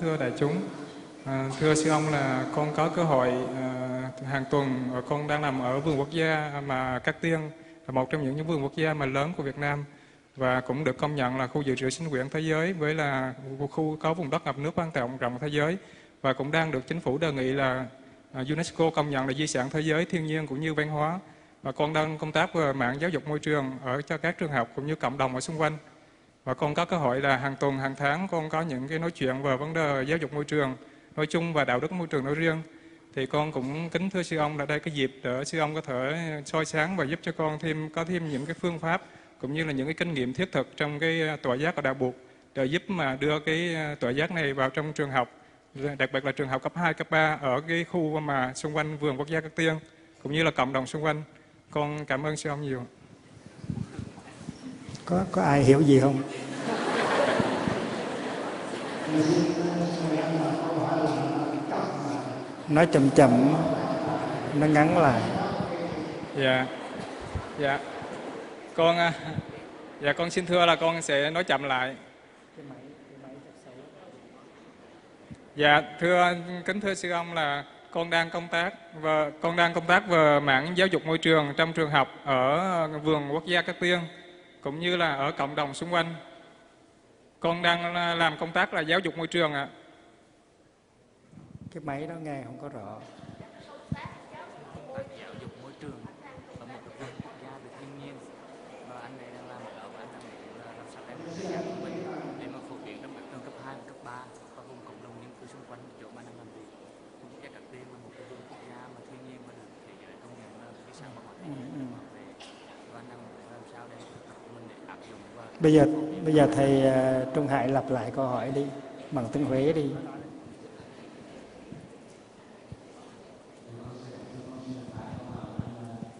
thưa đại chúng. À, thưa sư ông là con có cơ hội à, hàng tuần con đang nằm ở vườn quốc gia mà Cát Tiên là một trong những những vườn quốc gia mà lớn của Việt Nam. Và cũng được công nhận là khu dự trữ sinh quyển thế giới với là khu có vùng đất ngập nước quan trọng rộng thế giới. Và cũng đang được chính phủ đề nghị là à, UNESCO công nhận là di sản thế giới thiên nhiên cũng như văn hóa. Và con đang công tác về mạng giáo dục môi trường ở cho các trường học cũng như cộng đồng ở xung quanh và con có cơ hội là hàng tuần hàng tháng con có những cái nói chuyện về vấn đề giáo dục môi trường nói chung và đạo đức môi trường nói riêng. Thì con cũng kính thưa sư ông là đây cái dịp để sư ông có thể soi sáng và giúp cho con thêm có thêm những cái phương pháp cũng như là những cái kinh nghiệm thiết thực trong cái à, tòa giác ở đạo buộc để giúp mà đưa cái à, tòa giác này vào trong trường học à, đặc biệt là trường học cấp 2, cấp 3 ở cái khu mà xung quanh vườn quốc gia Cát Tiên cũng như là cộng đồng xung quanh. Con cảm ơn sư ông nhiều có có ai hiểu gì không? Nói chậm chậm, nó ngắn lại. Dạ dạ. Con à, dạ con xin thưa là con sẽ nói chậm lại. Dạ thưa, kính thưa sư ông là con đang công tác và con đang công tác về mảng giáo dục môi trường trong trường học ở vườn quốc gia Cát Tiên cũng như là ở cộng đồng xung quanh. Con đang làm công tác là giáo dục môi trường ạ. Cái máy đó nghe không có rõ giáo dục môi trường ở một cái vườn quốc gia về thiên nhiên và anh này đang làm ở và anh đang muốn là làm sao đem cái giác của mình để mà phổ biến trong các trường cấp 2 và cấp 3 và vùng cộng đồng nhân cư xung quanh chỗ mà anh đang làm việc cũng quốc gia Cát Tiên là một cái vườn quốc gia mà thiên nhiên và được thế giới công nhận là di sản văn hóa thế giới để bảo vệ và anh đang muốn làm sao để của mình để áp dụng và bây giờ bây giờ thầy à, Trung Hải lặp lại câu hỏi đi, bằng tiếng Huế đi.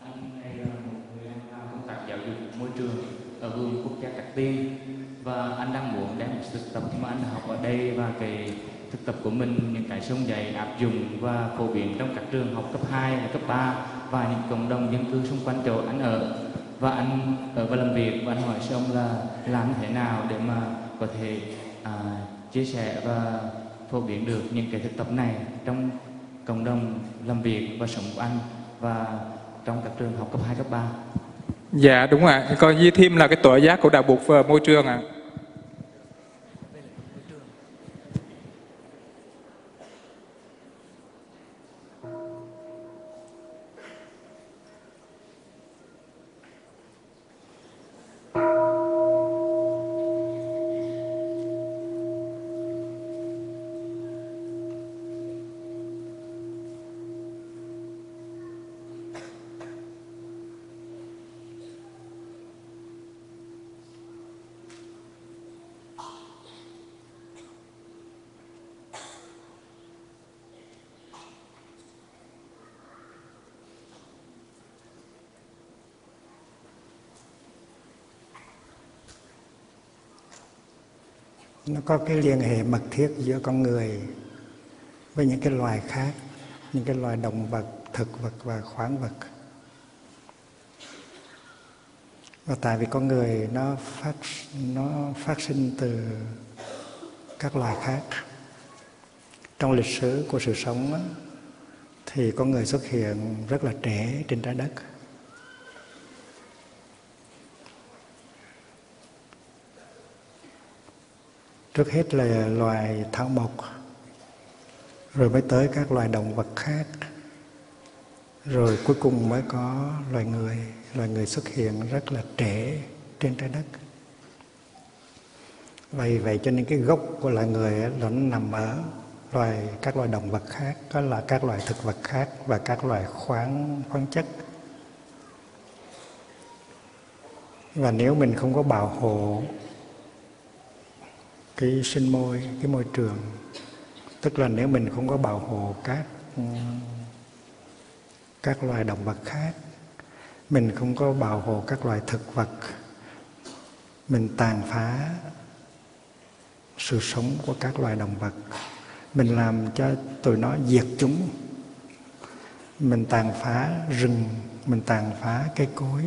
Anh này là một người đang môi trường ở vườn quốc gia Cát Tiên, và anh đang muốn đem thực tập mà anh học ở đây và cái thực tập của mình, những cái sông dạy áp dụng và phổ biến trong các trường học cấp 2 và cấp 3 và những cộng đồng dân cư xung quanh chỗ anh ở và anh ở và làm việc và anh hỏi xong là làm thế nào để mà có thể à, chia sẻ và phổ biến được những cái thực tập này trong cộng đồng làm việc và sống của anh và trong các trường học cấp 2, cấp 3. dạ đúng ạ còn di thêm là cái tội giác của đạo buộc về môi trường ạ nó có cái liên hệ mật thiết giữa con người với những cái loài khác, những cái loài động vật, thực vật và khoáng vật. Và tại vì con người nó phát nó phát sinh từ các loài khác, trong lịch sử của sự sống thì con người xuất hiện rất là trẻ trên trái đất. Trước hết là loài thảo mộc, rồi mới tới các loài động vật khác. Rồi cuối cùng mới có loài người. Loài người xuất hiện rất là trẻ trên trái đất. Vậy vậy cho nên cái gốc của loài người là nó nằm ở loài, các loài động vật khác, đó là các loài thực vật khác và các loài khoáng khoáng chất. Và nếu mình không có bảo hộ cái sinh môi, cái môi trường. Tức là nếu mình không có bảo hộ các ừ, các loài động vật khác, mình không có bảo hộ các loài thực vật, mình tàn phá sự sống của các loài động vật. Mình làm cho tụi nó diệt chúng. Mình tàn phá rừng, mình tàn phá cây cối.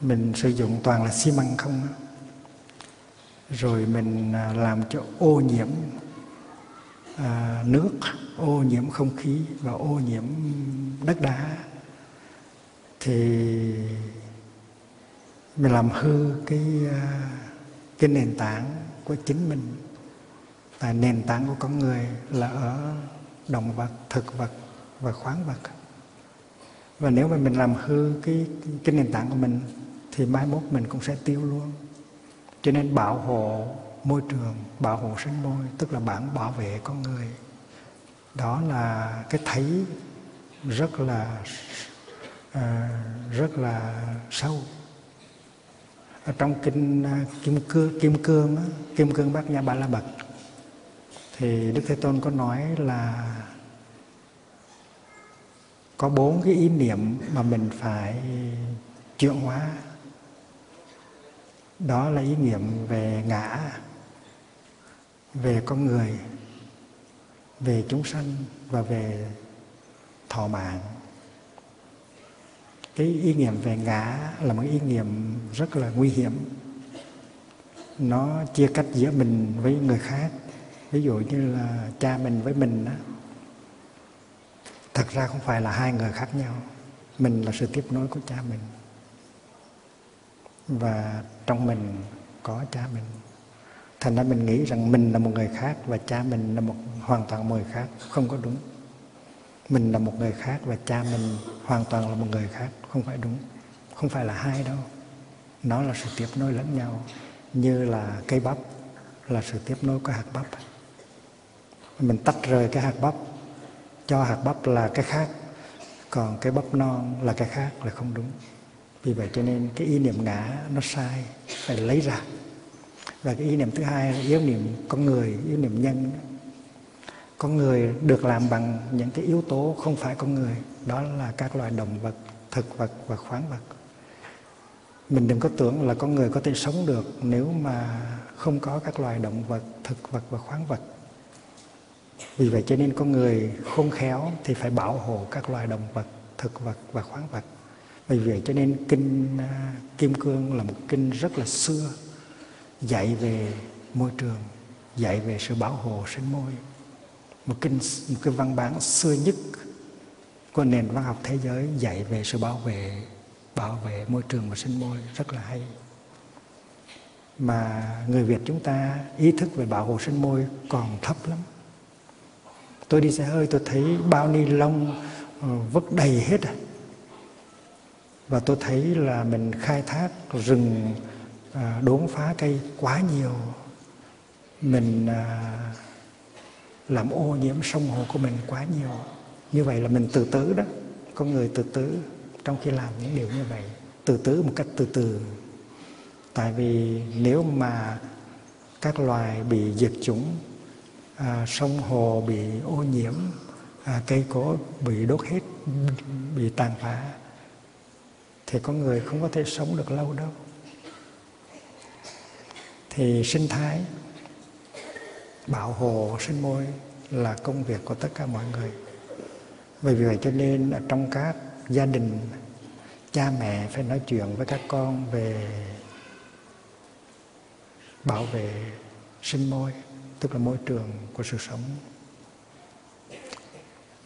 Mình sử dụng toàn là xi măng không á rồi mình à, làm cho ô nhiễm à, nước ô nhiễm không khí và ô nhiễm đất đá. Thì mình làm hư cái à, cái nền tảng của chính mình. Tại nền tảng của con người là ở động vật thực vật và khoáng vật. Và nếu mà mình làm hư cái cái nền tảng của mình thì mai mốt mình cũng sẽ tiêu luôn cho nên bảo hộ môi trường bảo hộ sinh môi tức là bản bảo vệ con người. Đó là cái thấy rất là à, rất là sâu. Ở trong kinh à, kim cương kim cương kim cương bát nhã ba la mật thì đức thế tôn có nói là có bốn cái ý niệm mà mình phải chuyển hóa đó là ý niệm về ngã, về con người, về chúng sanh và về thọ mạng. Cái ý niệm về ngã là một ý niệm rất là nguy hiểm. Nó chia cách giữa mình với người khác. Ví dụ như là cha mình với mình đó thật ra không phải là hai người khác nhau. Mình là sự tiếp nối của cha mình và trong mình có cha mình. Thành ra mình nghĩ rằng mình là một người khác và cha mình là một, hoàn toàn một người khác, không có đúng. Mình là một người khác và cha mình hoàn toàn là một người khác, không phải đúng. Không phải là hai đâu. Nó là sự tiếp nối lẫn nhau, như là cây bắp là sự tiếp nối của hạt bắp. Mình tách rời cái hạt bắp, cho hạt bắp là cái khác, còn cái bắp non là cái khác là không đúng vì vậy cho nên cái ý niệm ngã nó sai, phải lấy ra. Và cái ý niệm thứ hai là ý niệm con người, ý niệm nhân. Con người được làm bằng những cái yếu tố không phải con người, đó là các loài động vật, thực vật và khoáng vật. Mình đừng có tưởng là con người có thể sống được nếu mà không có các loài động vật, thực vật và khoáng vật. Vì vậy cho nên con người khôn khéo thì phải bảo hộ các loài động vật, thực vật và khoáng vật vì vậy cho nên kinh à, kim cương là một kinh rất là xưa, dạy về môi trường, dạy về sự bảo hộ, sinh môi. Một kinh, một cái văn bản xưa nhất của nền văn học thế giới dạy về sự bảo vệ bảo vệ môi trường và sinh môi rất là hay. Mà người Việt chúng ta ý thức về bảo hộ sinh môi còn thấp lắm. Tôi đi xe hơi, tôi thấy bao ni lông ờ, vứt đầy hết à và tôi thấy là mình khai thác rừng à, đốn phá cây quá nhiều. Mình à, làm ô nhiễm sông hồ của mình quá nhiều. Như vậy là mình từ tử đó. Con người từ tử trong khi làm những điều như vậy. Từ tử một cách từ từ. Tại vì nếu mà các loài bị diệt chủng à, sông hồ bị ô nhiễm à, cây cối bị đốt hết bị tàn phá thì con người không có thể sống được lâu đâu. Thì sinh thái, bảo hộ, sinh môi là công việc của tất cả mọi người. Vì vậy cho nên ở trong các gia đình, cha mẹ phải nói chuyện với các con về bảo vệ sinh môi, tức là môi trường của sự sống.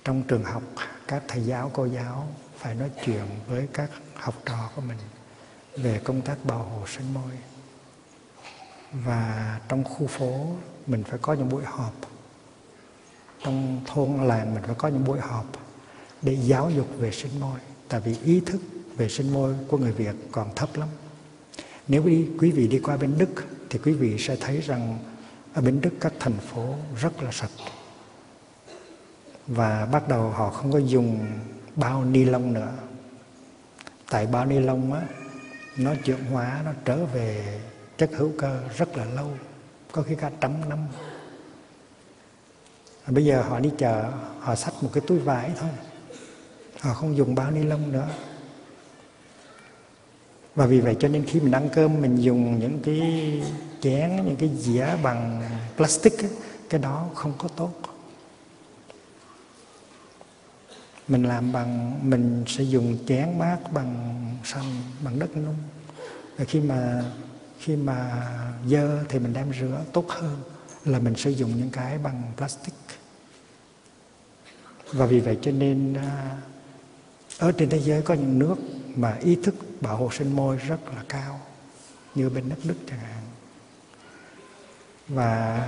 Trong trường học, các thầy giáo, cô giáo phải nói chuyện với các học trò của mình về công tác bảo hộ sinh môi và trong khu phố mình phải có những buổi họp. Trong thôn làng mình phải có những buổi họp để giáo dục về sinh môi tại vì ý thức về sinh môi của người Việt còn thấp lắm. Nếu đi, quý vị đi qua bên Đức thì quý vị sẽ thấy rằng ở bên Đức các thành phố rất là sạch. Và bắt đầu họ không có dùng bao ni lông nữa tại bao ni lông á, nó chuyển hóa, nó trở về chất hữu cơ rất là lâu, có khi cả trăm năm. Bây giờ họ đi chợ, họ xách một cái túi vải thôi. Họ không dùng bao ni lông nữa. Và vì vậy cho nên khi mình ăn cơm, mình dùng những cái chén, những cái dĩa bằng plastic cái đó không có tốt. Mình làm bằng, mình sẽ dùng chén bát bằng sành bằng đất nung. Và khi mà khi mà dơ thì mình đem rửa, tốt hơn là mình sử dụng những cái bằng plastic. Và vì vậy cho nên à, ở trên thế giới có những nước mà ý thức bảo hộ sinh môi rất là cao, như bên đất Đức chẳng hạn. Và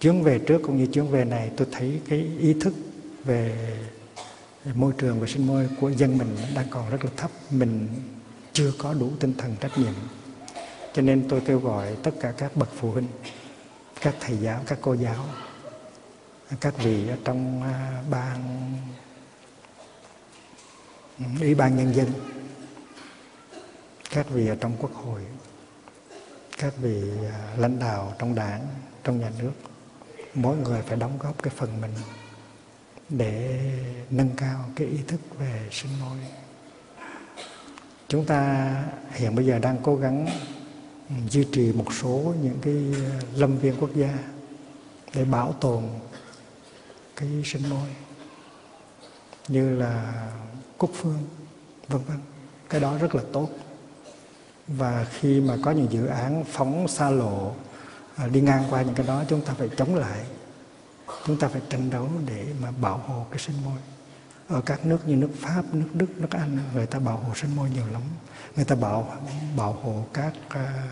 chuyến về trước cũng như chuyến về này, tôi thấy cái ý thức về môi trường vệ sinh môi của dân mình đang còn rất là thấp. Mình chưa có đủ tinh thần trách nhiệm. Cho nên tôi kêu gọi tất cả các bậc phụ huynh, các thầy giáo, các cô giáo, các vị ở trong à, ban, ủy ban nhân dân, các vị ở trong quốc hội, các vị à, lãnh đạo trong đảng, trong nhà nước, mỗi người phải đóng góp cái phần mình để nâng cao cái ý thức về sinh môi. Chúng ta hiện bây giờ đang cố gắng duy trì một số những cái lâm viên quốc gia để bảo tồn cái sinh môi, như là cúc phương, vân vân. Cái đó rất là tốt. Và khi mà có những dự án phóng xa lộ à, đi ngang qua những cái đó, chúng ta phải chống lại chúng ta phải tranh đấu để mà bảo hộ cái sinh môi. Ở các nước như nước Pháp, nước Đức, nước Anh người ta bảo hộ sinh môi nhiều lắm. Người ta bảo bảo hộ các à,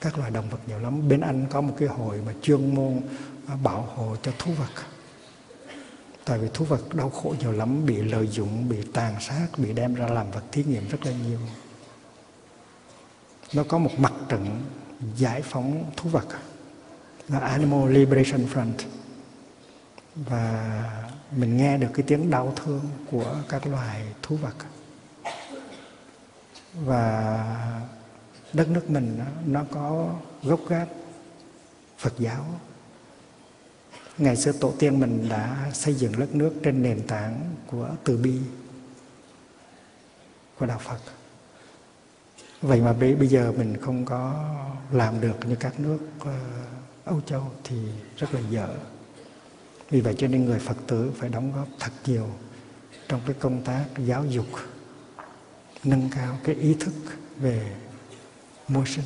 các loài động vật nhiều lắm. Bên Anh có một cái hội mà chuyên môn à, bảo hộ cho thú vật. Tại vì thú vật đau khổ nhiều lắm bị lợi dụng bị tàn sát bị đem ra làm vật thí nghiệm rất là nhiều. Nó có một mặt trận giải phóng thú vật là Animal Liberation Front và mình nghe được cái tiếng đau thương của các loài thú vật. Và đất nước mình nó có gốc gác Phật giáo. Ngày xưa tổ tiên mình đã xây dựng đất nước trên nền tảng của từ bi, của đạo Phật. Vậy mà bây giờ mình không có làm được như các nước ờ, Âu Châu thì rất là dở vì vậy cho nên người Phật tử phải đóng góp thật nhiều trong cái công tác giáo dục, nâng cao cái ý thức về môi sinh.